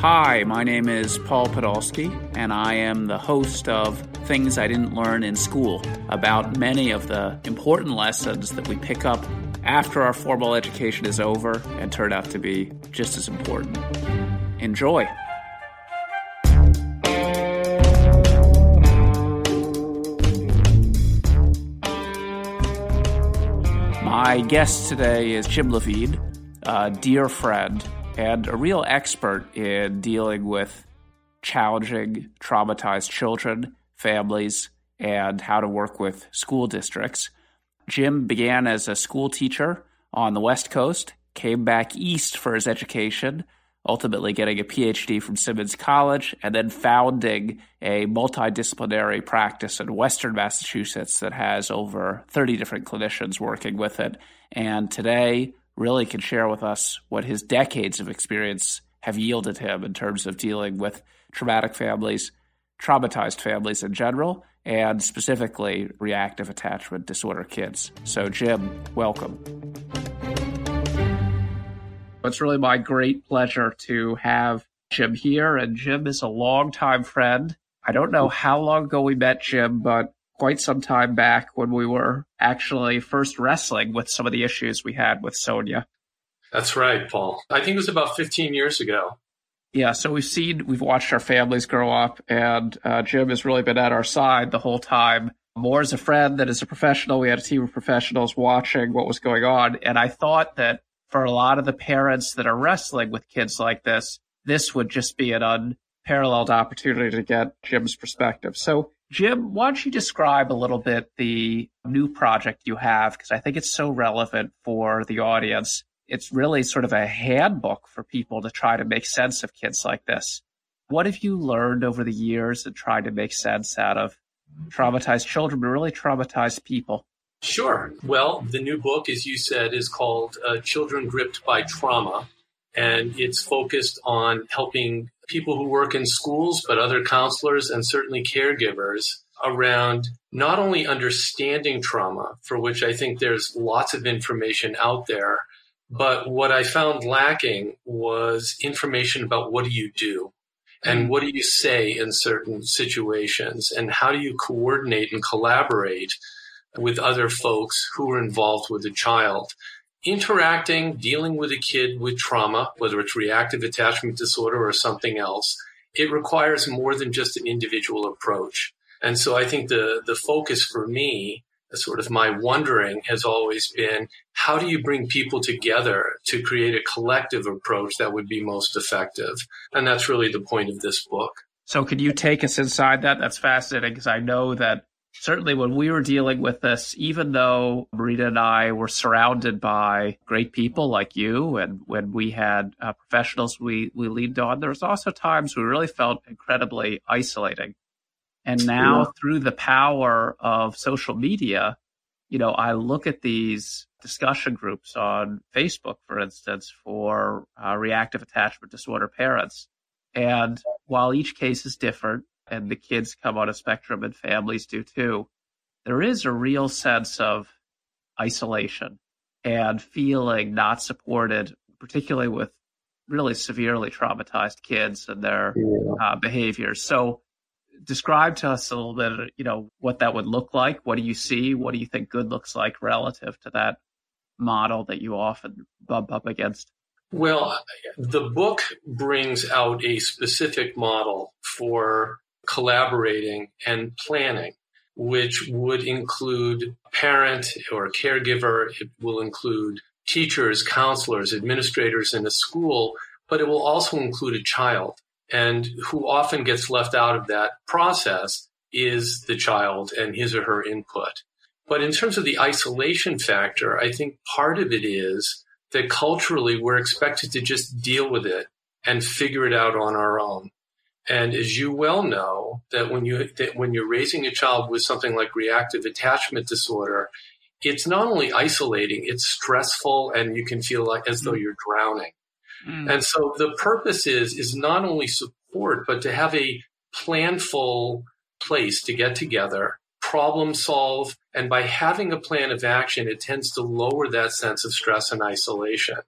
Hi, my name is Paul Podolsky, and I am the host of Things I Didn't Learn in School about many of the important lessons that we pick up after our formal education is over and turn out to be just as important. Enjoy! My guest today is Jim Levine, a dear friend and a real expert in dealing with challenging, traumatized children, families, and how to work with school districts. Jim began as a school teacher on the West Coast, came back east for his education, ultimately getting a PhD from Simmons College, and then founding a multidisciplinary practice in Western Massachusetts that has over 30 different clinicians working with it. And today, really can share with us what his decades of experience have yielded him in terms of dealing with traumatic families, traumatized families in general, and specifically reactive attachment disorder kids. So, Jim, welcome. It's really my great pleasure to have Jim here. And Jim is a longtime friend. I don't know how long ago we met Jim, but quite some time back when we were actually first wrestling with some of the issues we had with Sonia. That's right, Paul. I think it was about 15 years ago. Yeah, so we've seen, we've watched our families grow up, and uh, Jim has really been at our side the whole time. More as a friend than as a professional. We had a team of professionals watching what was going on. And I thought that for a lot of the parents that are wrestling with kids like this, this would just be an unparalleled opportunity to get Jim's perspective. So, Jim, why don't you describe a little bit the new project you have? Because I think it's so relevant for the audience. It's really sort of a handbook for people to try to make sense of kids like this. What have you learned over the years and tried to make sense out of traumatized children, but really traumatized people? Sure. Well, the new book, as you said, is called uh, Children Gripped by Trauma, and it's focused on helping people who work in schools, but other counselors and certainly caregivers around not only understanding trauma, for which I think there's lots of information out there, but what I found lacking was information about what do you do? And what do you say in certain situations? And how do you coordinate and collaborate with other folks who are involved with the child. Interacting, dealing with a kid with trauma, whether it's reactive attachment disorder or something else, it requires more than just an individual approach. And so I think the, the focus for me, sort of my wondering has always been, how do you bring people together to create a collective approach that would be most effective? And that's really the point of this book. So could you take us inside that? That's fascinating because I know that certainly when we were dealing with this, even though Marita and I were surrounded by great people like you, and when we had uh, professionals we, we leaned on, there was also times we really felt incredibly isolating. And now yeah. through the power of social media, you know, I look at these discussion groups on Facebook, for instance, for uh, reactive attachment disorder parents. And while each case is different, and the kids come on a spectrum and families do too, there is a real sense of isolation and feeling not supported, particularly with really severely traumatized kids and their yeah. uh, behaviors. So, describe to us a little bit, you know, what that would look like. What do you see? What do you think good looks like relative to that model that you often bump up against? Well, the book brings out a specific model for collaborating and planning, which would include parent or caregiver. It will include teachers, counselors, administrators in a school, but it will also include a child. And who often gets left out of that process is the child and his or her input. But in terms of the isolation factor, I think part of it is that culturally we're expected to just deal with it and figure it out on our own. And as you well know, that when you that when you're raising a child with something like reactive attachment disorder, it's not only isolating, it's stressful, and you can feel like as though mm. you're drowning. Mm. And so the purpose is is not only support, but to have a planful place to get together, problem solve, and by having a plan of action, it tends to lower that sense of stress and isolation.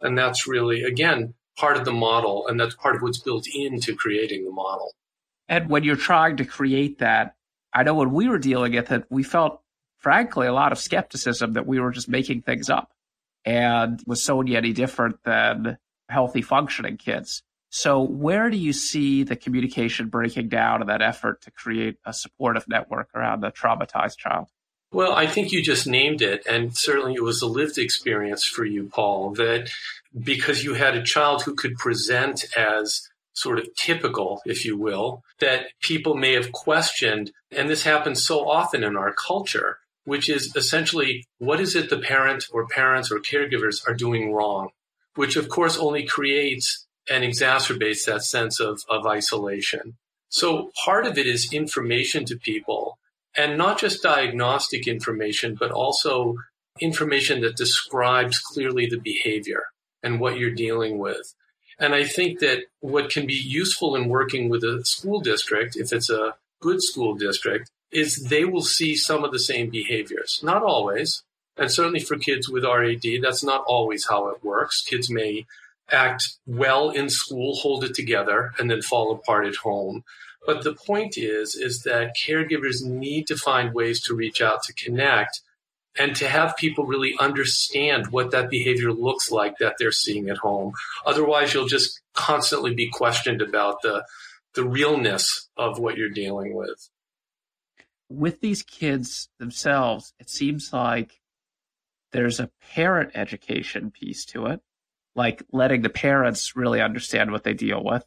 And that's really, again, part of the model and that's part of what's built into creating the model. And when you're trying to create that, I know when we were dealing with it, we felt, frankly, a lot of skepticism that we were just making things up. And was Sonia any different than healthy functioning kids? So where do you see the communication breaking down in that effort to create a supportive network around the traumatized child? Well, I think you just named it. And certainly it was a lived experience for you, Paul, that because you had a child who could present as sort of typical, if you will, that people may have questioned. And this happens so often in our culture, which is essentially what is it the parent or parents or caregivers are doing wrong, which of course only creates and exacerbates that sense of, of isolation. So part of it is information to people and not just diagnostic information, but also information that describes clearly the behavior and what you're dealing with. And I think that what can be useful in working with a school district, if it's a good school district, is they will see some of the same behaviors. Not always. And certainly for kids with RAD, that's not always how it works. Kids may act well in school, hold it together, and then fall apart at home. But the point is, is that caregivers need to find ways to reach out to connect and to have people really understand what that behavior looks like that they're seeing at home. Otherwise, you'll just constantly be questioned about the, the realness of what you're dealing with. With these kids themselves, it seems like there's a parent education piece to it like letting the parents really understand what they deal with.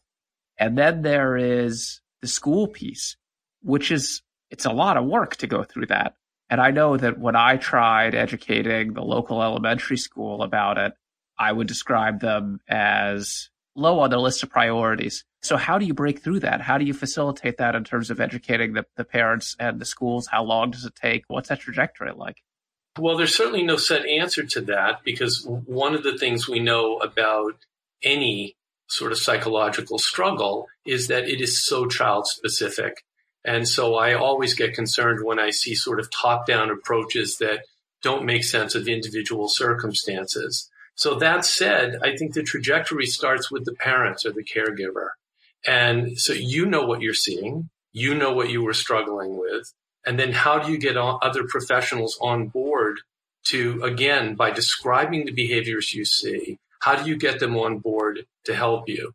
And then there is the school piece, which is, it's a lot of work to go through that. And I know that when I tried educating the local elementary school about it, I would describe them as low on the list of priorities. So how do you break through that? How do you facilitate that in terms of educating the, the parents and the schools? How long does it take? What's that trajectory like? Well, there's certainly no set answer to that because one of the things we know about any sort of psychological struggle is that it is so child specific. And so I always get concerned when I see sort of top down approaches that don't make sense of individual circumstances. So that said, I think the trajectory starts with the parents or the caregiver. And so you know what you're seeing. You know what you were struggling with. And then how do you get other professionals on board to, again, by describing the behaviors you see, how do you get them on board to help you?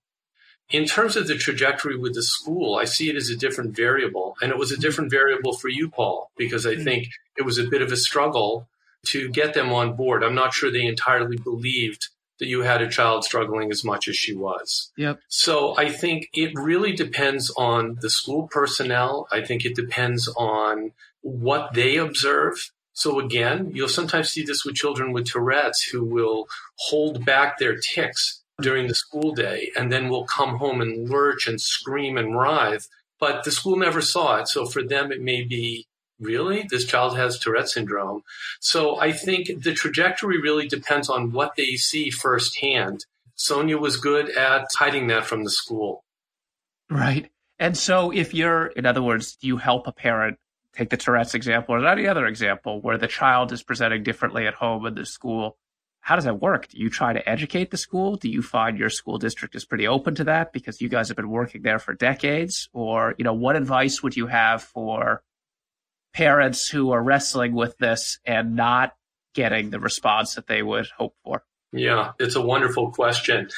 In terms of the trajectory with the school, I see it as a different variable. And it was a different variable for you, Paul, because I mm-hmm. think it was a bit of a struggle to get them on board. I'm not sure they entirely believed that you had a child struggling as much as she was. Yep. So I think it really depends on the school personnel. I think it depends on what they observe. So again, you'll sometimes see this with children with Tourette's who will hold back their tics during the school day and then will come home and lurch and scream and writhe. But the school never saw it. So for them, it may be really this child has Tourette syndrome. So I think the trajectory really depends on what they see firsthand. Sonia was good at hiding that from the school. Right. And so if you're, in other words, do you help a parent take the Tourette's example or any other example where the child is presenting differently at home and the school? How does that work? Do you try to educate the school? Do you find your school district is pretty open to that because you guys have been working there for decades? Or, you know, what advice would you have for parents who are wrestling with this and not getting the response that they would hope for? Yeah, it's a wonderful question.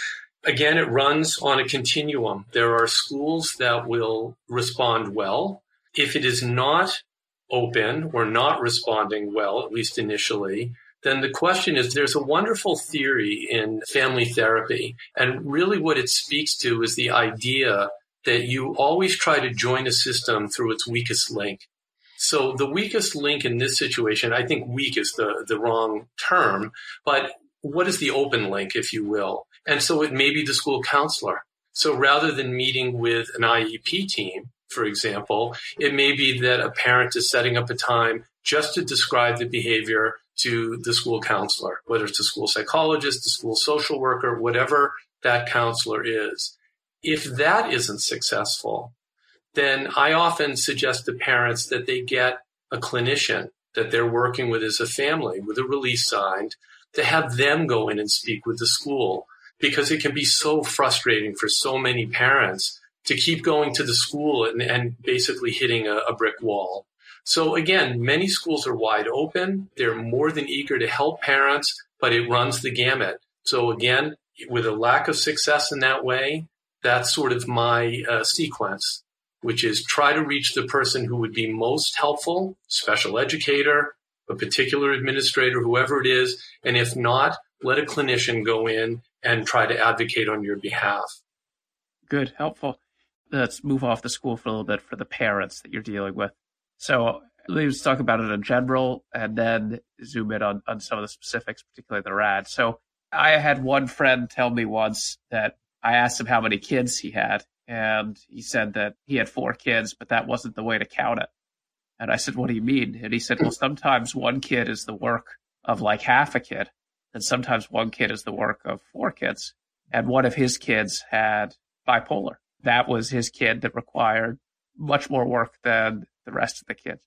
Again, it runs on a continuum. There are schools that will respond well. If it is not open or not responding well, at least initially, then the question is there's a wonderful theory in family therapy. And really what it speaks to is the idea that you always try to join a system through its weakest link. So the weakest link in this situation, I think weak is the, the wrong term, but what is the open link, if you will? And so it may be the school counselor. So rather than meeting with an IEP team, for example, it may be that a parent is setting up a time just to describe the behavior to the school counselor, whether it's a school psychologist, the school social worker, whatever that counselor is. If that isn't successful, then I often suggest to parents that they get a clinician that they're working with as a family with a release signed to have them go in and speak with the school because it can be so frustrating for so many parents to keep going to the school and, and basically hitting a, a brick wall. So again, many schools are wide open. They're more than eager to help parents, but it runs the gamut. So again, with a lack of success in that way, that's sort of my uh, sequence, which is try to reach the person who would be most helpful, special educator, a particular administrator, whoever it is. And if not, let a clinician go in and try to advocate on your behalf. Good, helpful. Let's move off the school for a little bit for the parents that you're dealing with. So let's talk about it in general and then zoom in on, on some of the specifics, particularly the RAD. So I had one friend tell me once that I asked him how many kids he had, and he said that he had four kids, but that wasn't the way to count it. And I said, What do you mean? And he said, Well, sometimes one kid is the work of like half a kid, and sometimes one kid is the work of four kids. And one of his kids had bipolar. That was his kid that required much more work than the rest of the kids.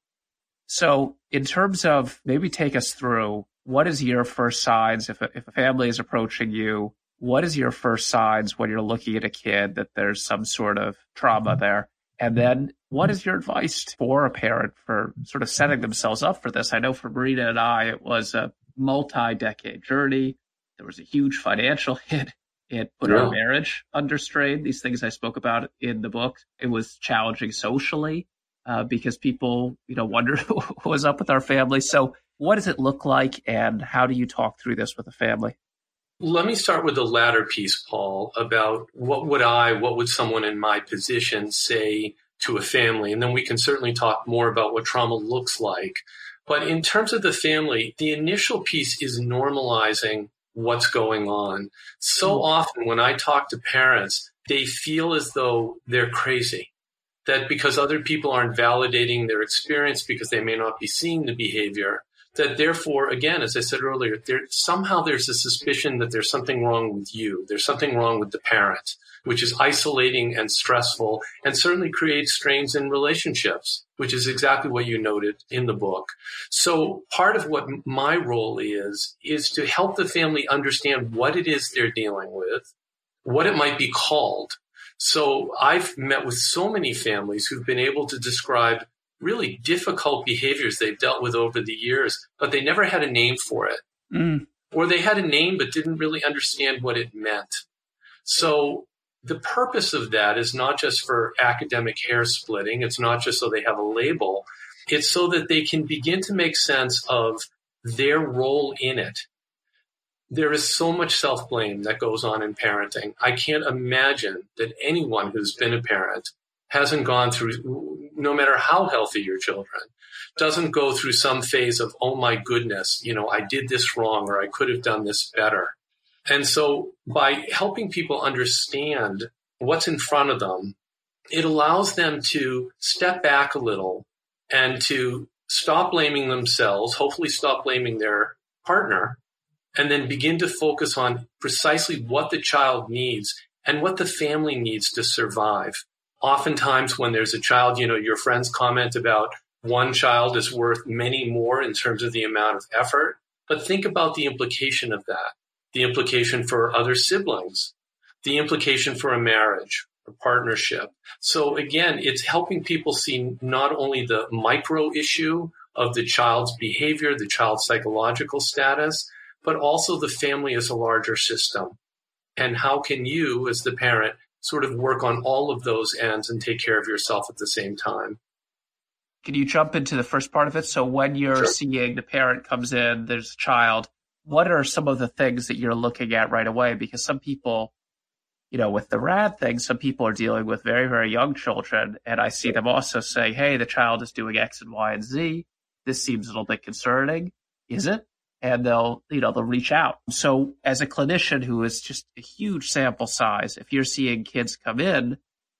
So, in terms of maybe take us through what is your first signs if a, if a family is approaching you? What is your first signs when you're looking at a kid that there's some sort of trauma mm-hmm. there? And then what is your advice for a parent for sort of setting themselves up for this? I know for Marina and I, it was a multi decade journey. There was a huge financial hit. It put yeah. our marriage under strain. These things I spoke about in the book. It was challenging socially uh, because people, you know, wondered what was up with our family. So, what does it look like, and how do you talk through this with a family? Let me start with the latter piece, Paul, about what would I, what would someone in my position say to a family? And then we can certainly talk more about what trauma looks like. But in terms of the family, the initial piece is normalizing what's going on. So mm-hmm. often when I talk to parents, they feel as though they're crazy. That because other people aren't validating their experience because they may not be seeing the behavior, that therefore, again, as I said earlier, there, somehow there's a suspicion that there's something wrong with you. There's something wrong with the parent, which is isolating and stressful and certainly creates strains in relationships, which is exactly what you noted in the book. So part of what my role is, is to help the family understand what it is they're dealing with, what it might be called. So I've met with so many families who've been able to describe really difficult behaviors they've dealt with over the years, but they never had a name for it. Mm. Or they had a name but didn't really understand what it meant. So the purpose of that is not just for academic hair splitting. It's not just so they have a label. It's so that they can begin to make sense of their role in it. There is so much self blame that goes on in parenting. I can't imagine that anyone who's been a parent hasn't gone through, no matter how healthy your children, doesn't go through some phase of, oh my goodness, you know, I did this wrong or I could have done this better. And so by helping people understand what's in front of them, it allows them to step back a little and to stop blaming themselves, hopefully stop blaming their partner, and then begin to focus on precisely what the child needs and what the family needs to survive oftentimes when there's a child, you know, your friends comment about one child is worth many more in terms of the amount of effort. But think about the implication of that, the implication for other siblings, the implication for a marriage, a partnership. So again, it's helping people see not only the micro issue of the child's behavior, the child's psychological status, but also the family as a larger system. And how can you, as the parent, sort of work on all of those ends and take care of yourself at the same time. Can you jump into the first part of it? So when you're sure. seeing the parent comes in, there's a child, what are some of the things that you're looking at right away? Because some people, you know, with the RAD thing, some people are dealing with very, very young children. And I see them also say, Hey, the child is doing X and Y and Z. This seems a little bit concerning. Is it? and they'll, you know, they'll reach out. So as a clinician who is just a huge sample size, if you're seeing kids come in,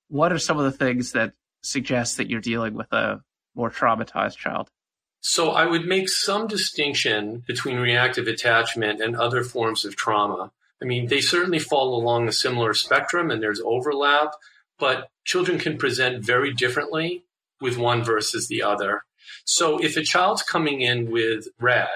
what are some of the things that suggest that you're dealing with a more traumatized child? So I would make some distinction between reactive attachment and other forms of trauma. I mean, they certainly fall along a similar spectrum and there's overlap, but children can present very differently with one versus the other. So if a child's coming in with RAD,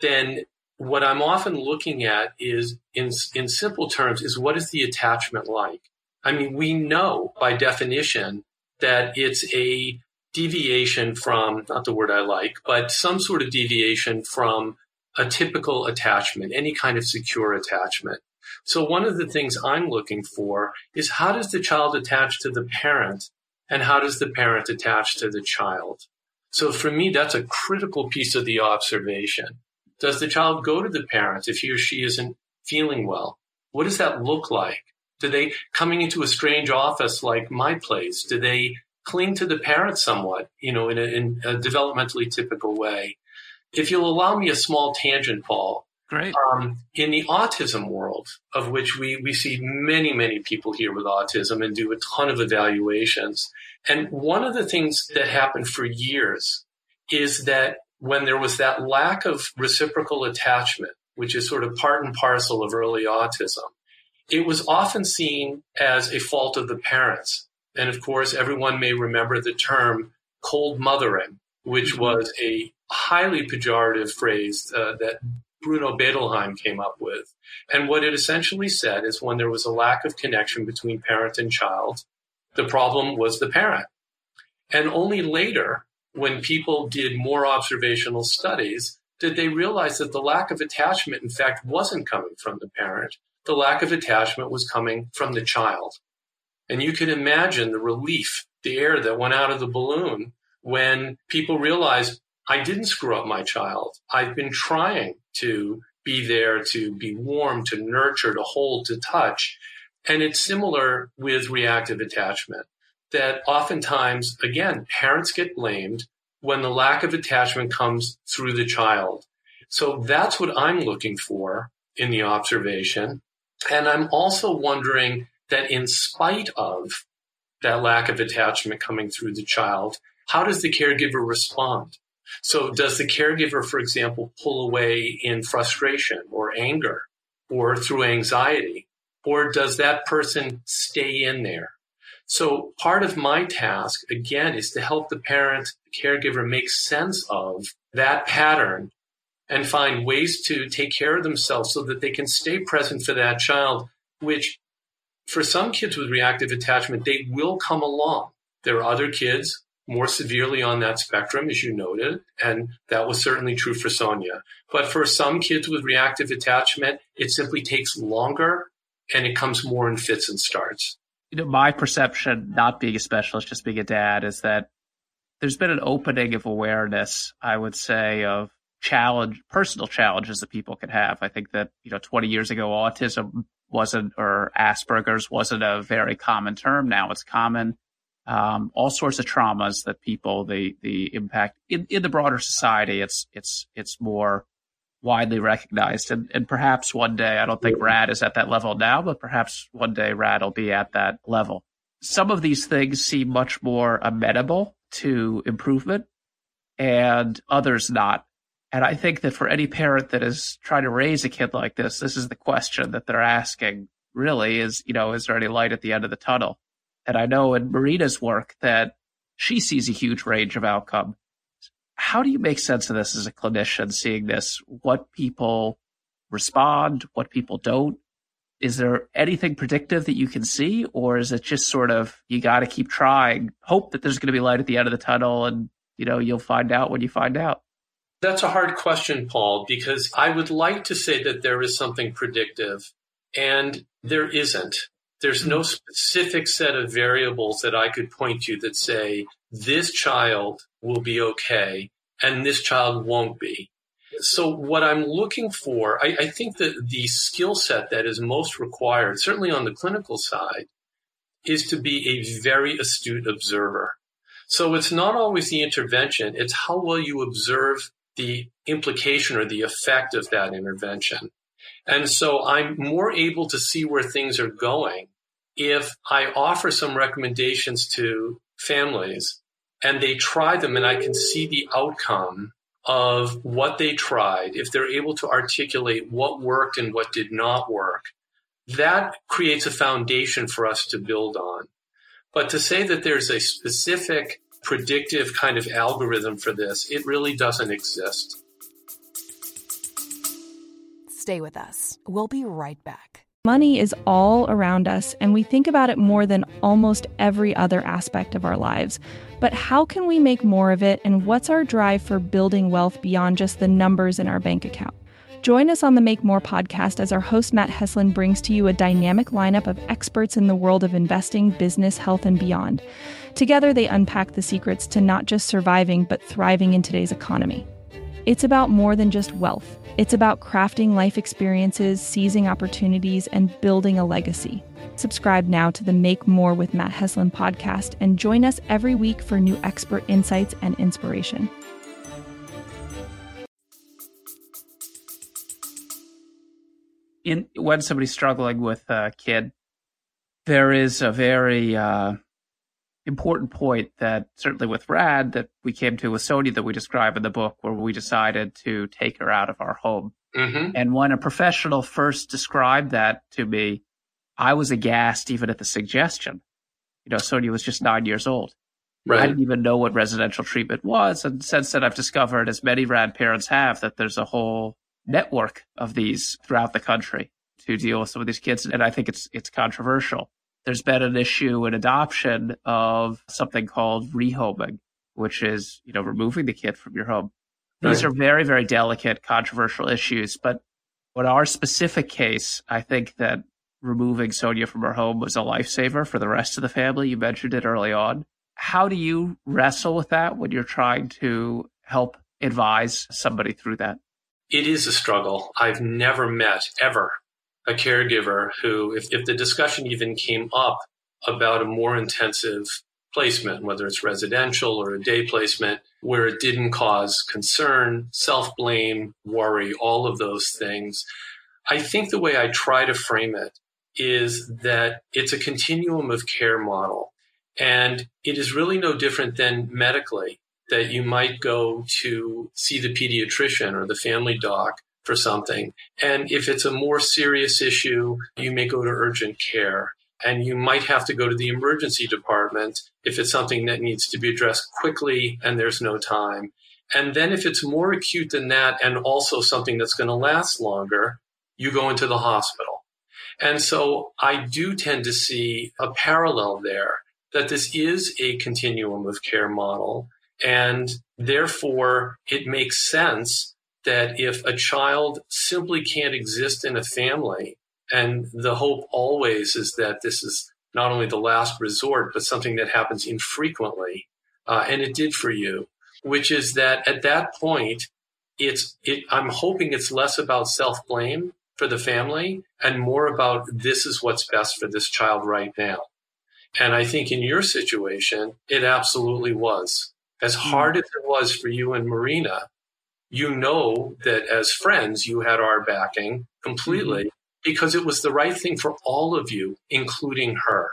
then what I'm often looking at is in, in simple terms is what is the attachment like? I mean, we know by definition that it's a deviation from, not the word I like, but some sort of deviation from a typical attachment, any kind of secure attachment. So one of the things I'm looking for is how does the child attach to the parent and how does the parent attach to the child? So for me, that's a critical piece of the observation. Does the child go to the parent if he or she isn't feeling well? What does that look like? Do they coming into a strange office like my place? Do they cling to the parent somewhat, you know, in a, in a developmentally typical way? If you'll allow me a small tangent, Paul, Great. Um, in the autism world, of which we, we see many, many people here with autism and do a ton of evaluations. And one of the things that happened for years is that when there was that lack of reciprocal attachment, which is sort of part and parcel of early autism, it was often seen as a fault of the parents. And of course, everyone may remember the term cold mothering, which mm-hmm. was a highly pejorative phrase uh, that Bruno Bettelheim came up with. And what it essentially said is when there was a lack of connection between parent and child, the problem was the parent. And only later, when people did more observational studies, did they realize that the lack of attachment, in fact, wasn't coming from the parent. The lack of attachment was coming from the child. And you can imagine the relief, the air that went out of the balloon when people realized I didn't screw up my child. I've been trying to be there, to be warm, to nurture, to hold, to touch. And it's similar with reactive attachment that oftentimes, again, parents get blamed when the lack of attachment comes through the child. So that's what I'm looking for in the observation. And I'm also wondering that in spite of that lack of attachment coming through the child, how does the caregiver respond? So does the caregiver, for example, pull away in frustration or anger or through anxiety? Or does that person stay in there? So part of my task, again, is to help the parent, caregiver make sense of that pattern and find ways to take care of themselves so that they can stay present for that child, which for some kids with reactive attachment, they will come along. There are other kids more severely on that spectrum, as you noted, and that was certainly true for Sonia. But for some kids with reactive attachment, it simply takes longer and it comes more in fits and starts. You know, my perception, not being a specialist, just being a dad, is that there's been an opening of awareness, I would say, of challenge, personal challenges that people can have. I think that, you know, 20 years ago, autism wasn't, or Asperger's wasn't a very common term. Now it's common um, all sorts of traumas that people the the impact in, in the broader society. It's it's it's more widely recognized, and and perhaps one day I don't think RAD is at that level now, but perhaps one day RAD will be at that level. Some of these things seem much more amenable to improvement, and others not. And I think that for any parent that is trying to raise a kid like this, this is the question that they're asking really is, you know, is there any light at the end of the tunnel? And I know in Marina's work that she sees a huge range of outcome. How do you make sense of this as a clinician, seeing this? What people respond, what people don't? Is there anything predictive that you can see, or is it just sort of you got to keep trying, hope that there's going to be light at the end of the tunnel, and you know you'll find out when you find out? That's a hard question, Paul, because I would like to say that there is something predictive, and there isn't. There's no hmm. specific set of variables that I could point to that say this child will be okay and this child won't be. So what I'm looking for, I, I think that the skill set that is most required, certainly on the clinical side, is to be a very astute observer. So it's not always the intervention, it's how well you observe the implication or the effect of that intervention. And so I'm more able to see where things are going if I offer some recommendations to families and they try them and I can see the outcome of what they tried, if they're able to articulate what worked and what did not work, that creates a foundation for us to build on. But to say that there's a specific predictive kind of algorithm for this, it really doesn't exist. Stay with us. We'll be right back. Money is all around us, and we think about it more than almost every other aspect of our lives. But how can we make more of it, and what's our drive for building wealth beyond just the numbers in our bank account? Join us on the Make More podcast as our host Matt Heslin brings to you a dynamic lineup of experts in the world of investing, business, health, and beyond. Together, they unpack the secrets to not just surviving, but thriving in today's economy. It's about more than just wealth. It's about crafting life experiences, seizing opportunities, and building a legacy. Subscribe now to the Make More with Matt Heslin podcast and join us every week for new expert insights and inspiration. In when somebody's struggling with a kid, there is a very uh, important point that certainly with RAD that we came to with Sonia that we describe in the book where we decided to take her out of our home. Mm-hmm. And when a professional first described that to me, I was aghast even at the suggestion. You know, Sonia was just nine years old. I didn't even know what residential treatment was. And since then, I've discovered, as many RAD parents have, that there's a whole network of these throughout the country to deal with some of these kids. And I think it's, it's controversial. There's been an issue in adoption of something called rehoming, which is, you know, removing the kid from your home. These Right. are very, very delicate, controversial issues. But in our specific case, I think that removing Sonia from her home was a lifesaver for the rest of the family. You mentioned it early on. How do you wrestle with that when you're trying to help advise somebody through that? It is a struggle. I've never met ever a caregiver who, if, if the discussion even came up about a more intensive placement, whether it's residential or a day placement, where it didn't cause concern, self blame, worry, all of those things. I think the way I try to frame it is that it's a continuum of care model. And it is really no different than medically that you might go to see the pediatrician or the family doc for something. And if it's a more serious issue, you may go to urgent care and you might have to go to the emergency department if it's something that needs to be addressed quickly and there's no time. And then if it's more acute than that and also something that's going to last longer, you go into the hospital. And so I do tend to see a parallel there that this is a continuum of care model. And therefore, it makes sense that if a child simply can't exist in a family, and the hope always is that this is not only the last resort, but something that happens infrequently, uh, and it did for you, which is that at that point, it's it, I'm hoping it's less about self blame for the family and more about this is what's best for this child right now. And I think in your situation, it absolutely was. As hard as it was for you and Marina, you know that as friends, you had our backing completely because it was the right thing for all of you, including her.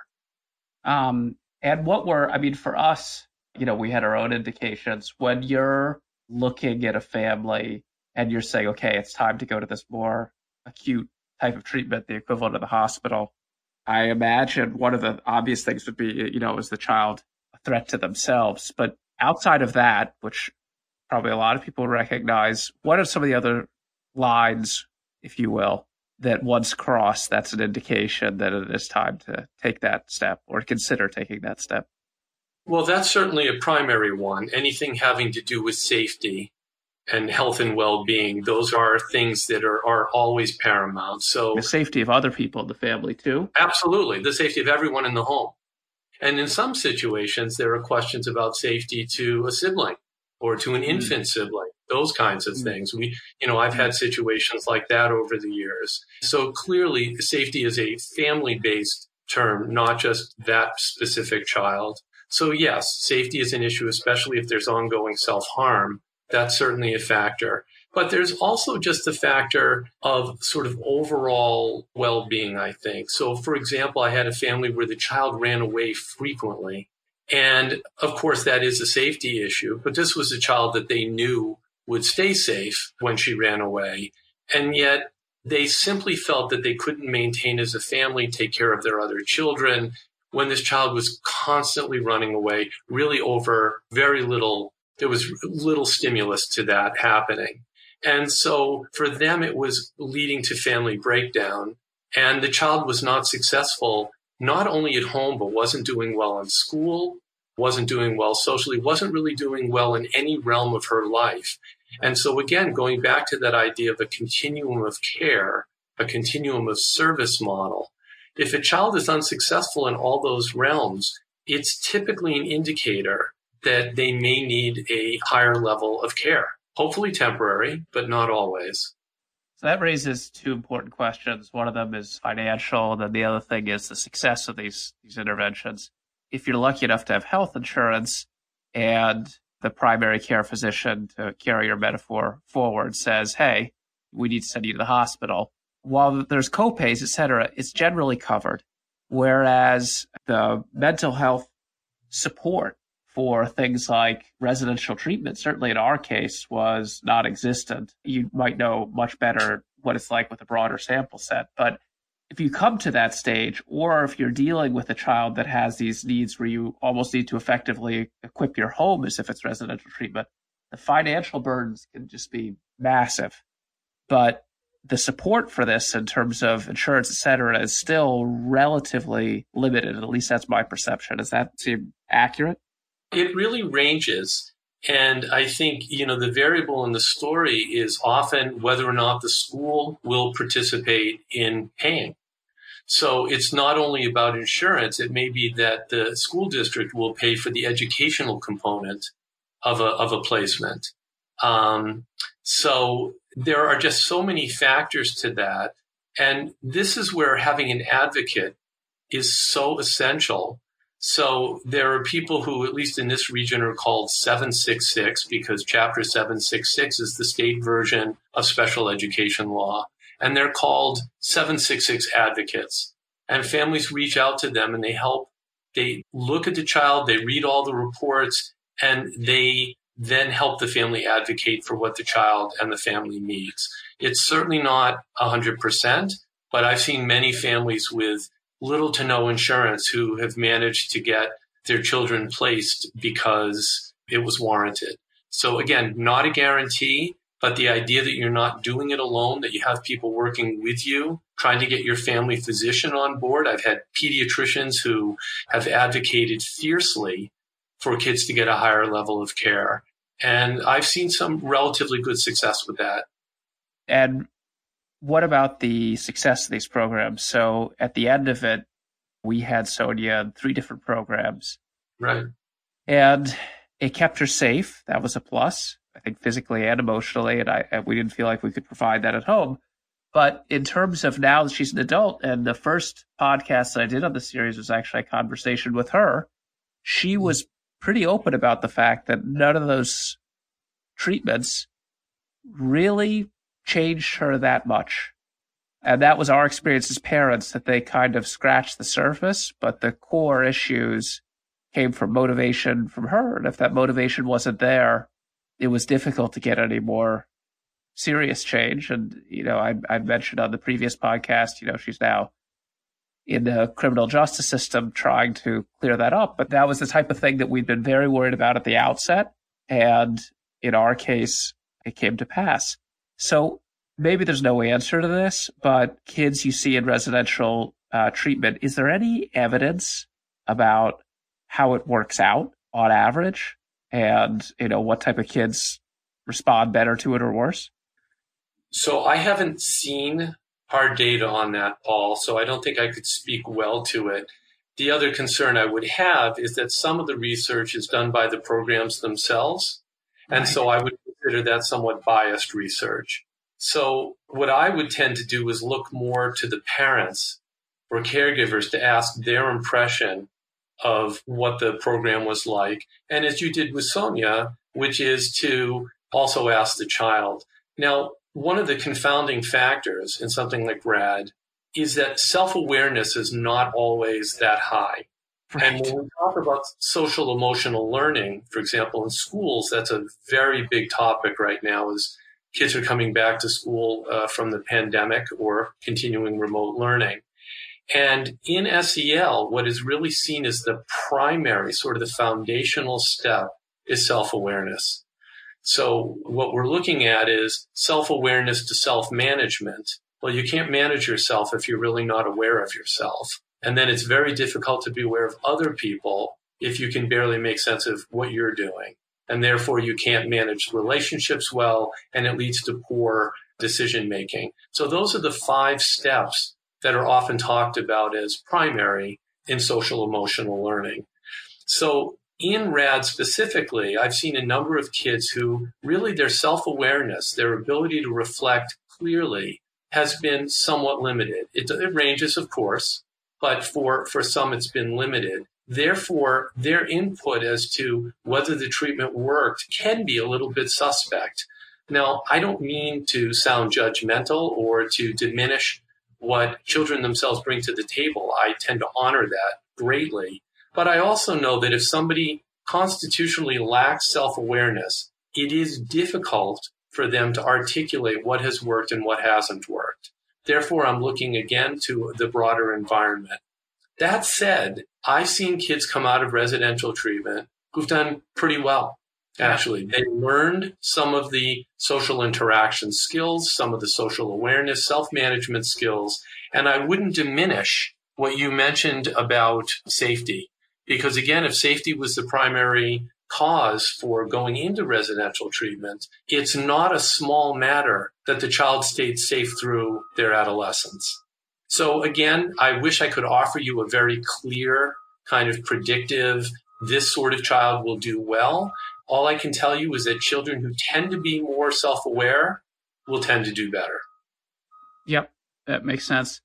Um, and what were, I mean, for us, you know, we had our own indications. When you're looking at a family and you're saying, okay, it's time to go to this more acute type of treatment, the equivalent of the hospital, I imagine one of the obvious things would be, you know, is the child a threat to themselves? But outside of that, which probably a lot of people recognize, what are some of the other lines, if you will, that once crossed, that's an indication that it is time to take that step or consider taking that step? Well, that's certainly a primary one. Anything having to do with safety and health and well being, those are things that are, are always paramount. So, The safety of other people in the family, too. absolutely, the safety of everyone in the home. And in some situations, there are questions about safety to a sibling or to an infant sibling, those kinds of Mm. things. We, you know, I've had situations like that over the years. So clearly, safety is a family based term, not just that specific child. So yes, safety is an issue, especially if there's ongoing self harm. That's certainly a factor. But there's also just the factor of sort of overall well being, I think. So, for example, I had a family where the child ran away frequently. And of course, that is a safety issue, but this was a child that they knew would stay safe when she ran away. And yet they simply felt that they couldn't maintain as a family, take care of their other children when this child was constantly running away, really over very little, there was little stimulus to that happening. And so for them, it was leading to family breakdown. And the child was not successful, not only at home, but wasn't doing well in school, wasn't doing well socially, wasn't really doing well in any realm of her life. And so again, going back to that idea of a continuum of care, a continuum of service model, if a child is unsuccessful in all those realms, it's typically an indicator that they may need a higher level of care. Hopefully temporary, but not always. So that raises two important questions. One of them is financial, and then the other thing is the success of these these interventions. If you're lucky enough to have health insurance and the primary care physician to carry your metaphor forward says, Hey, we need to send you to the hospital. While there's copays, et cetera, it's generally covered. Whereas the mental health support for things like residential treatment, certainly in our case, was non existent. You might know much better what it's like with a broader sample set. But if you come to that stage, or if you're dealing with a child that has these needs where you almost need to effectively equip your home as if it's residential treatment, the financial burdens can just be massive. But the support for this in terms of insurance, et cetera, is still relatively limited. At least that's my perception. Does that seem accurate? It really ranges. And I think, you know, the variable in the story is often whether or not the school will participate in paying. So it's not only about insurance. It may be that the school district will pay for the educational component of a, of a placement. Um, so there are just so many factors to that. And this is where having an advocate is so essential. So there are people who, at least in this region, are called 766 because Chapter 766 is the state version of special education law and they're called 766 advocates. And families reach out to them and they help. They look at the child, they read all the reports, and they then help the family advocate for what the child and the family needs. It's certainly not 100%, but I've seen many families with little to no insurance who have managed to get their children placed because it was warranted. So again, not a guarantee, but the idea that you're not doing it alone, that you have people working with you, trying to get your family physician on board. I've had pediatricians who have advocated fiercely for kids to get a higher level of care. And I've seen some relatively good success with that. And what about the success of these programs? So at the end of it, we had Sonia in three different programs. Right. And it kept her safe. That was a plus. I think physically and emotionally, and I and we didn't feel like we could provide that at home. But in terms of now that she's an adult, and the first podcast that I did on the series was actually a conversation with her, she mm-hmm. was pretty open about the fact that none of those treatments really changed her that much. And that was our experience as parents that they kind of scratched the surface, but the core issues came from motivation from her. And if that motivation wasn't there, it was difficult to get any more serious change. And, you know, I, I mentioned on the previous podcast, you know, she's now in the criminal justice system trying to clear that up. But that was the type of thing that we'd been very worried about at the outset. And in our case, it came to pass. So maybe there's no answer to this, but kids you see in residential uh, treatment, is there any evidence about how it works out on average? and you know what type of kids respond better to it or worse? So I haven't seen hard data on that, Paul. So I don't think I could speak well to it. The other concern I would have is that some of the research is done by the programs themselves. And right. so I would consider that somewhat biased research. So what I would tend to do is look more to the parents or caregivers to ask their impression of what the program was like. And as you did with Sonia, which is to also ask the child. Now, one of the confounding factors in something like RAD is that self awareness is not always that high. Right. And when we talk about social emotional learning, for example, in schools, that's a very big topic right now as kids are coming back to school uh, from the pandemic or continuing remote learning. And in SEL, what is really seen as the primary, sort of the foundational step is self awareness. So what we're looking at is self-awareness to self-management. Well, you can't manage yourself if you're really not aware of yourself. And then it's very difficult to be aware of other people if you can barely make sense of what you're doing. And therefore you can't manage relationships well and it leads to poor decision making. So those are the five steps that are often talked about as primary in social emotional learning. So in RAD specifically, I've seen a number of kids who really their self awareness, their ability to reflect clearly has been somewhat limited. It, it, ranges, of course, but for, for some it's been limited. Therefore, their input as to whether the treatment worked can be a little bit suspect. Now, I don't mean to sound judgmental or to diminish what children themselves bring to the table. I tend to honor that greatly. But I also know that if somebody constitutionally lacks self awareness, it is difficult for them to articulate what has worked and what hasn't worked. Therefore, I'm looking again to the broader environment. That said, I've seen kids come out of residential treatment who've done pretty well. Actually, they learned some of the social interaction skills, some of the social awareness, self management skills. And I wouldn't diminish what you mentioned about safety. Because again, if safety was the primary cause for going into residential treatment, it's not a small matter that the child stayed safe through their adolescence. So again, I wish I could offer you a very clear kind of predictive, this sort of child will do well. All I can tell you is that children who tend to be more self aware will tend to do better. Yep, that makes sense.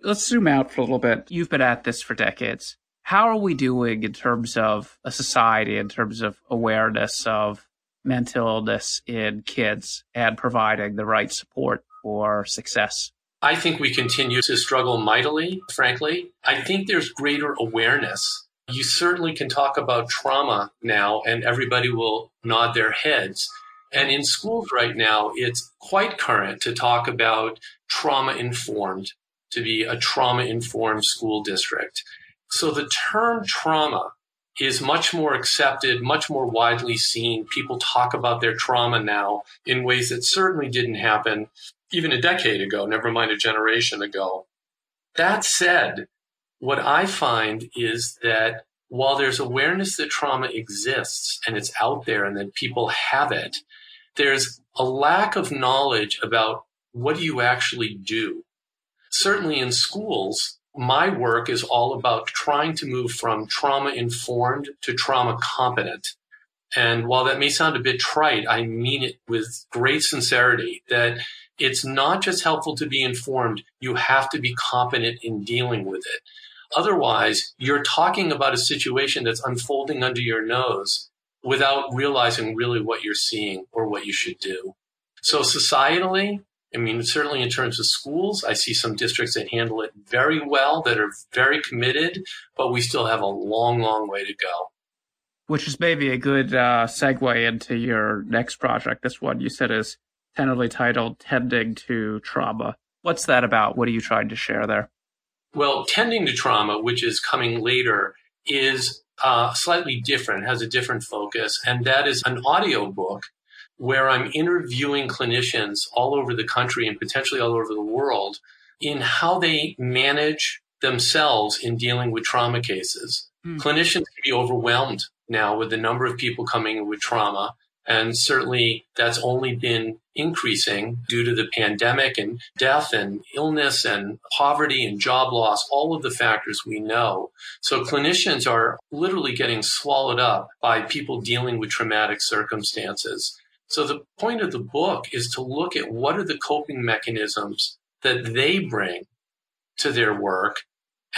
Let's zoom out for a little bit. You've been at this for decades. How are we doing in terms of a society, in terms of awareness of mental illness in kids and providing the right support for success? I think we continue to struggle mightily, frankly. I think there's greater awareness you certainly can talk about trauma now and everybody will nod their heads. And in schools right now, it's quite current to talk about trauma informed, to be a trauma informed school district. So the term trauma is much more accepted, much more widely seen. People talk about their trauma now in ways that certainly didn't happen even a decade ago, never mind a generation ago. That said, what I find is that while there's awareness that trauma exists and it's out there and that people have it, there's a lack of knowledge about what do you actually do. Certainly in schools, my work is all about trying to move from trauma informed to trauma competent. And while that may sound a bit trite, I mean it with great sincerity that it's not just helpful to be informed, you have to be competent in dealing with it. Otherwise, you're talking about a situation that's unfolding under your nose without realizing really what you're seeing or what you should do. So societally, I mean, certainly in terms of schools, I see some districts that handle it very well, that are very committed, but we still have a long, long way to go. Which is maybe a good uh, segue into your next project. This one you said is tentatively titled Tending to Trauma. What's that about? What are you trying to share there? Well, tending to trauma, which is coming later, is uh, slightly different, has a different focus, and that is an audio book where I'm interviewing clinicians all over the country and potentially all over the world in how they manage themselves in dealing with trauma cases. Mm. Clinicians can be overwhelmed now with the number of people coming with trauma. And certainly that's only been increasing due to the pandemic and death and illness and poverty and job loss, all of the factors we know. So clinicians are literally getting swallowed up by people dealing with traumatic circumstances. So the point of the book is to look at what are the coping mechanisms that they bring to their work.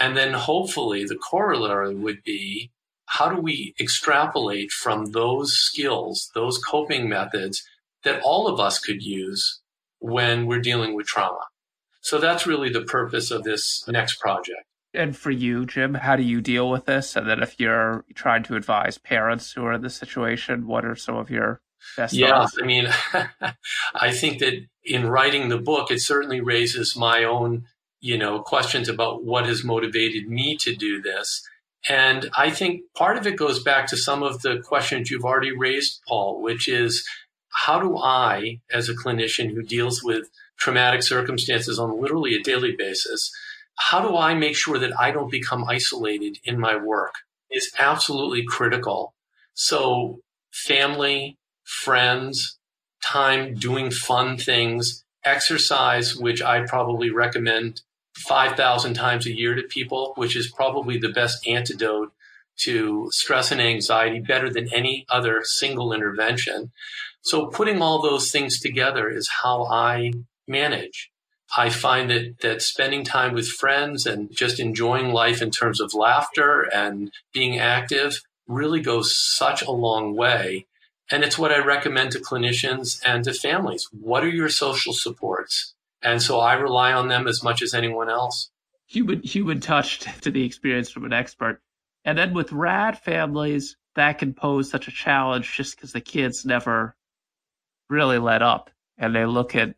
And then hopefully the corollary would be how do we extrapolate from those skills, those coping methods that all of us could use when we're dealing with trauma? So that's really the purpose of this next project. And for you, Jim, how do you deal with this? And then if you're trying to advise parents who are in this situation, what are some of your best yeah? I mean, I think that in writing the book, it certainly raises my own, you know, questions about what has motivated me to do this. And I think part of it goes back to some of the questions you've already raised, Paul, which is how do I, as a clinician who deals with traumatic circumstances on literally a daily basis, how do I make sure that I don't become isolated in my work is absolutely critical. So family, friends, time doing fun things, exercise, which I probably recommend 5,000 times a year to people, which is probably the best antidote to stress and anxiety, better than any other single intervention. So putting all those things together is how I manage. I find that, that spending time with friends and just enjoying life in terms of laughter and being active really goes such a long way. And it's what I recommend to clinicians and to families. What are your social supports? And so I rely on them as much as anyone else. Human, human touch to the experience from an expert. And then with RAD families, that can pose such a challenge just because the kids never really let up and they look at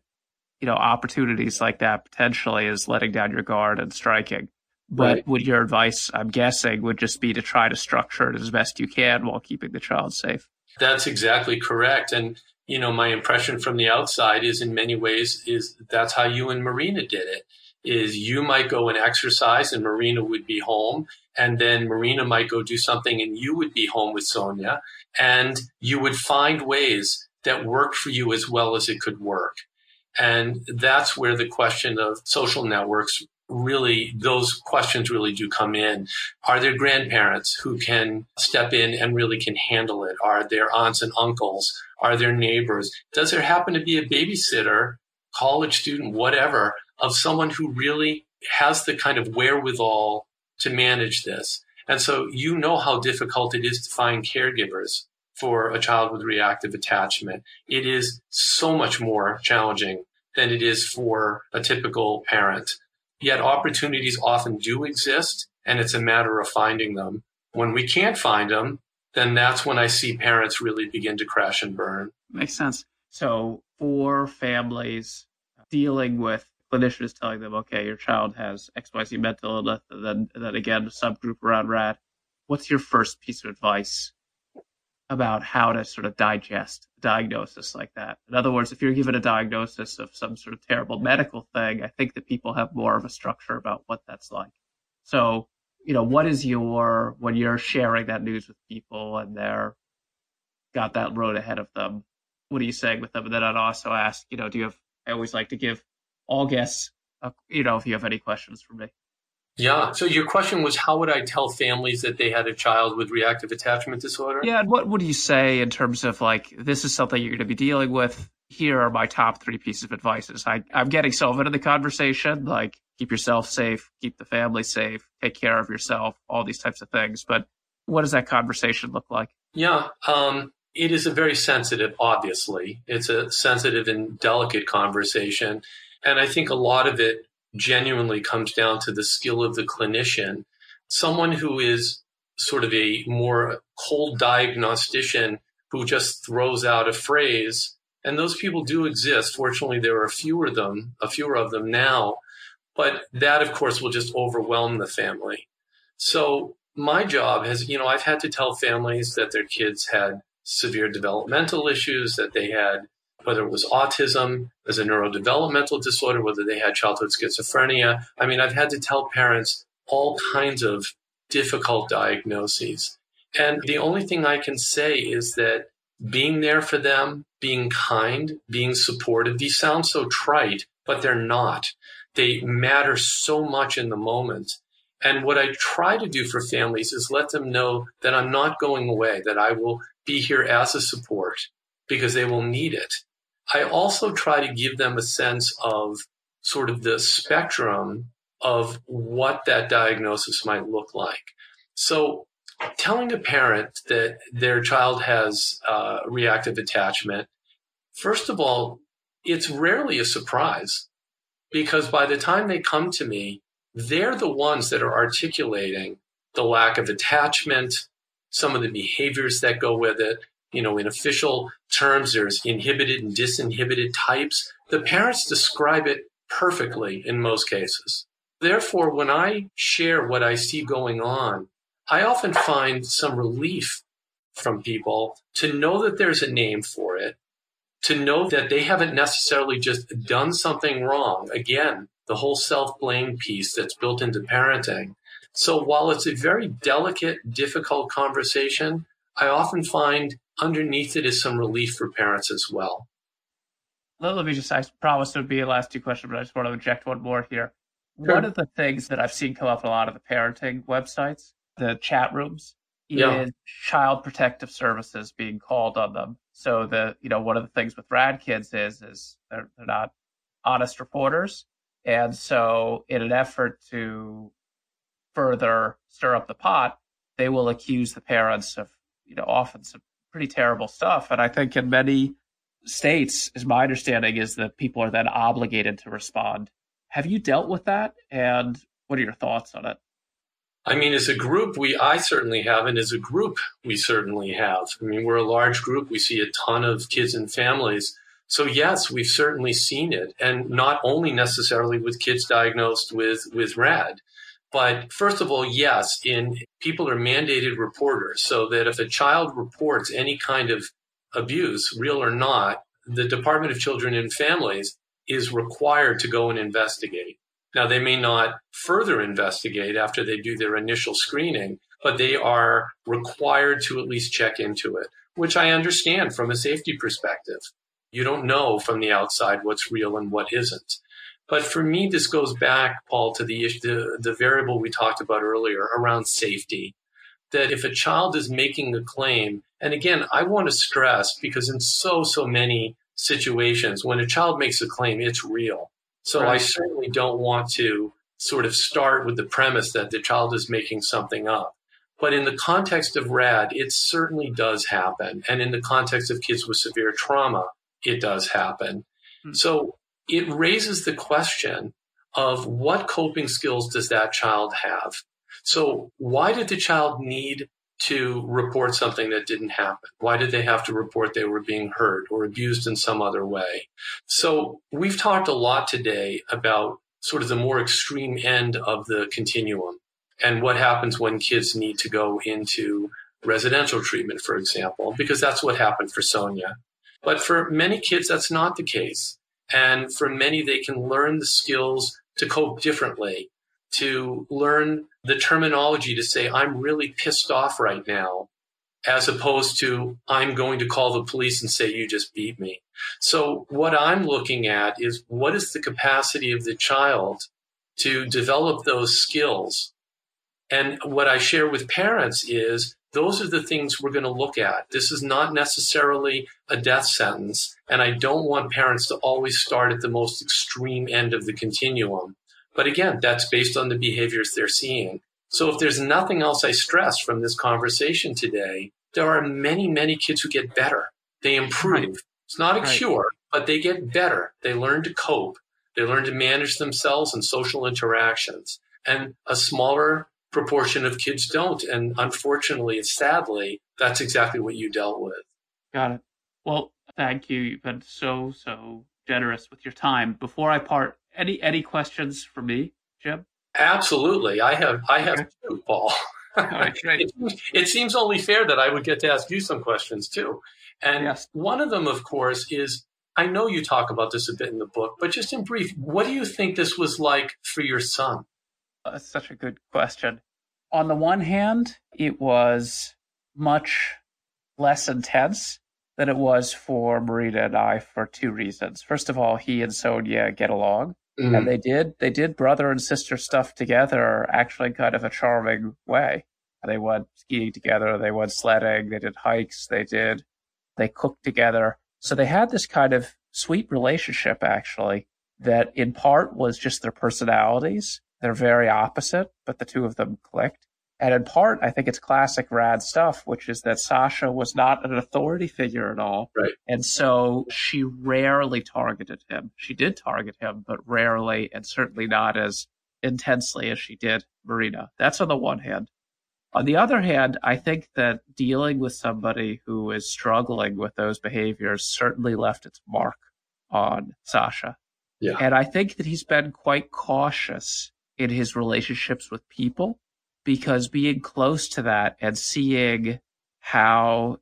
you know opportunities like that potentially as letting down your guard and striking. But right. would your advice, I'm guessing, would just be to try to structure it as best you can while keeping the child safe? That's exactly correct. And you know, my impression from the outside is in many ways is that's how you and Marina did it. Is you might go and exercise and Marina would be home and then Marina might go do something and you would be home with Sonia and you would find ways that worked for you as well as it could work. And that's where the question of social networks really, those questions really do come in. Are there grandparents who can step in and really can handle it? Are there aunts and uncles? Are there neighbors? Does there happen to be a babysitter, college student, whatever, of someone who really has the kind of wherewithal to manage this? And so you know how difficult it is to find caregivers for a child with reactive attachment. It is so much more challenging than it is for a typical parent. Yet opportunities often do exist, and it's a matter of finding them. When we can't find them, then that's when I see parents really begin to crash and burn. Makes sense. So, for families dealing with clinicians telling them, okay, your child has XYZ mental illness, and then, and then again, a subgroup around RAD, what's your first piece of advice about how to sort of digest a diagnosis like that. In other words, if you're given a diagnosis of some sort of terrible medical thing, I think that people have more of a structure about what that's like. So, you know, what is your, when you're sharing that news with people and they're got that road ahead of them, what are you saying with them? And then I'd also ask, you know, do you have, I always like to give all guests, a, you know, if you have any questions for me. Yeah. So your question was, how would I tell families that they had a child with reactive attachment disorder? Yeah. And what would you say in terms of like, this is something you're going to be dealing with? Here are my top three pieces of advice. I, I'm getting so into the conversation, like keep yourself safe, keep the family safe, take care of yourself, all these types of things. But what does that conversation look like? Yeah. Um, it is a very sensitive, obviously. It's a sensitive and delicate conversation. And I think a lot of it genuinely comes down to the skill of the clinician. Someone who is sort of a more cold diagnostician who just throws out a phrase. And those people do exist. Fortunately, there are fewer of them, a fewer of them now. But that, of course, will just overwhelm the family. So my job has, you know, I've had to tell families that their kids had severe developmental issues, that they had whether it was autism as a neurodevelopmental disorder, whether they had childhood schizophrenia. I mean, I've had to tell parents all kinds of difficult diagnoses. And the only thing I can say is that being there for them, being kind, being supportive, these sound so trite, but they're not. They matter so much in the moment. And what I try to do for families is let them know that I'm not going away, that I will be here as a support because they will need it. I also try to give them a sense of sort of the spectrum of what that diagnosis might look like. So, telling a parent that their child has uh, reactive attachment, first of all, it's rarely a surprise because by the time they come to me, they're the ones that are articulating the lack of attachment, some of the behaviors that go with it, you know, in official terms, there's inhibited and disinhibited types. The parents describe it perfectly in most cases. Therefore, when I share what I see going on, I often find some relief from people to know that there's a name for it, to know that they haven't necessarily just done something wrong. Again, the whole self blame piece that's built into parenting. So while it's a very delicate, difficult conversation, I often find underneath it is some relief for parents as well. Let me just, I promised it would be the last two questions, but I just want to inject one more here. Sure. One of the things that I've seen come up in a lot of the parenting websites, the chat rooms, is child protective services being called on them. So the, you know, one of the things with RAD kids is, is they're, they're not honest reporters. And so in an effort to further stir up the pot, they will accuse the parents of, you know, often some pretty terrible stuff. And I think in many states, is my understanding, is that people are then obligated to respond. Have you dealt with that? And what are your thoughts on it? I mean, as a group, we I certainly have, and as a group, we certainly have. I mean, we're a large group. We see a ton of kids and families. So yes, we've certainly seen it, and not only necessarily with kids diagnosed with with RAD, but first of all, yes, in people are mandated reporters, so that if a child reports any kind of abuse, real or not, the Department of Children and Families is required to go and investigate. Now, they may not further investigate after they do their initial screening, but they are required to at least check into it, which I understand from a safety perspective. You don't know from the outside what's real and what isn't. But for me, this goes back, Paul, to the, issue the, the variable we talked about earlier around safety. That if a child is making a claim, and again, I want to stress because in so, so many situations, when a child makes a claim, it's real. So right. I certainly don't want to sort of start with the premise that the child is making something up. But in the context of RAD, it certainly does happen. And in the context of kids with severe trauma, it does happen. Hmm. So it raises the question of what coping skills does that child have? So why did the child need to report something that didn't happen? Why did they have to report they were being hurt or abused in some other way? So we've talked a lot today about sort of the more extreme end of the continuum and what happens when kids need to go into residential treatment, for example, because that's what happened for Sonia. But for many kids, that's not the case. And for many, they can learn the skills to cope differently to learn the terminology to say, I'm really pissed off right now, as opposed to, I'm going to call the police and say, you just beat me. So what I'm looking at is what is the capacity of the child to develop those skills? And what I share with parents is those are the things we're going to look at. This is not necessarily a death sentence. And I don't want parents to always start at the most extreme end of the continuum. But again, that's based on the behaviors they're seeing. So if there's nothing else I stress from this conversation today, there are many, many kids who get better. They improve. Right. It's not a right. cure, but they get better. They learn to cope. They learn to manage themselves and social interactions. And a smaller proportion of kids don't. And unfortunately, sadly, that's exactly what you dealt with. Got it. Well, thank you. You've been so, so generous with your time. Before I part, any any questions for me, Jim? Absolutely. I have I have okay. two, Paul. it, it, seems only fair that I would get to ask you some questions too. And yes. one of them, of course, is I know you talk about this a bit in the book, but just in brief, what do you think this was like for your son? That's such a good question. On the one hand, it was much less intense than it was for Marina and I for two reasons. First of all, he and Sonia get along. Mm-hmm. And they did they did brother and sister stuff together actually kind of a charming way. They went skiing together, they went sledding, they did hikes, they did they cooked together. So they had this kind of sweet relationship actually that in part was just their personalities. They're very opposite, but the two of them clicked. And in part, I think it's classic RAD stuff, which is that Sasha was not an authority figure at all. Right. And so she rarely targeted him. She did target him, but rarely and certainly not as intensely as she did Marina. That's on the one hand. On the other hand, I think that dealing with somebody who is struggling with those behaviors certainly left its mark on Sasha. Yeah. And I think that he's been quite cautious in his relationships with people because being close to that and seeing how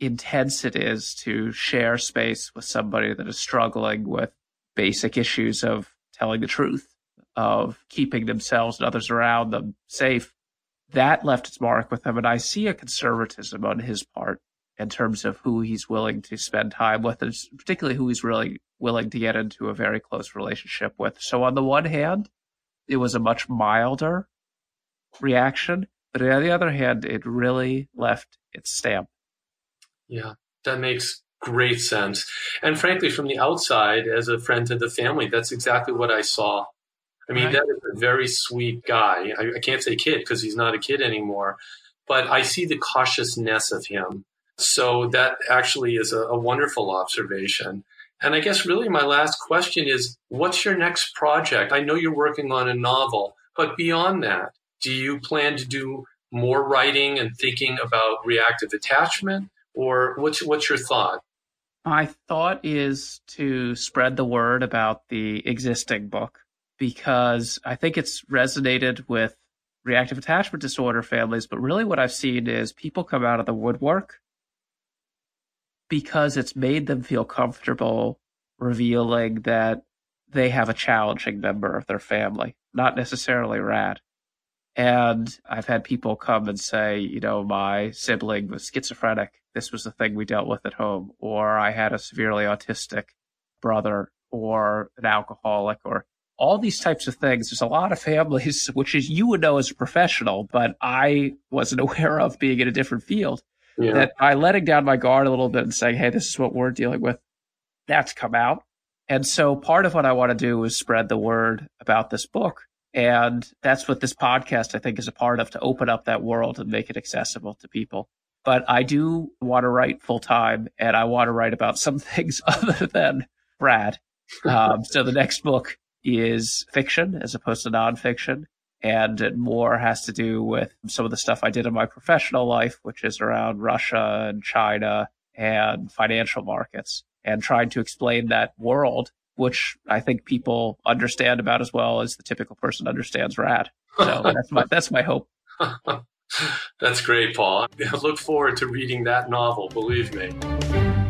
intense it is to share space with somebody that is struggling with basic issues of telling the truth, of keeping themselves and others around them safe. That left its mark with him. And I see a conservatism on his part in terms of who he's willing to spend time with, and particularly who he's really willing to get into a very close relationship with. So on the one hand, it was a much milder reaction, but on the other hand, it really left its stamp. Yeah, that makes great sense. And frankly, from the outside, as a friend to the family, that's exactly what I saw. I mean, right. that is a very sweet guy. I, I can't say kid because he's not a kid anymore, but I see the cautiousness of him. So that actually is a, a wonderful observation. And I guess really my last question is what's your next project? I know you're working on a novel, but beyond that, do you plan to do more writing and thinking about reactive attachment? Or what's, what's your thought? My thought is to spread the word about the existing book because I think it's resonated with reactive attachment disorder families. But really, what I've seen is people come out of the woodwork because it's made them feel comfortable revealing that they have a challenging member of their family, not necessarily RAD. And I've had people come and say, you know, my sibling was schizophrenic. This was the thing we dealt with at home. Or I had a severely autistic brother or an alcoholic or all these types of things. There's a lot of families, which is you would know as a professional, but I wasn't aware of being in a different field. Yeah. That by letting down my guard a little bit and saying, Hey, this is what we're dealing with. That's come out. And so part of what I want to do is spread the word about this book and that's what this podcast, I think, is a part of to open up that world and make it accessible to people. But I do want to write full time and I want to write about some things other than RAD. Um, so the next book is fiction as opposed to nonfiction. And it more has to do with some of the stuff I did in my professional life, which is around Russia and China and financial markets and trying to explain that world which I think people understand about as well as the typical person understands RAD. So that's my that's my hope. that's great, Paul. I look forward to reading that novel, believe me.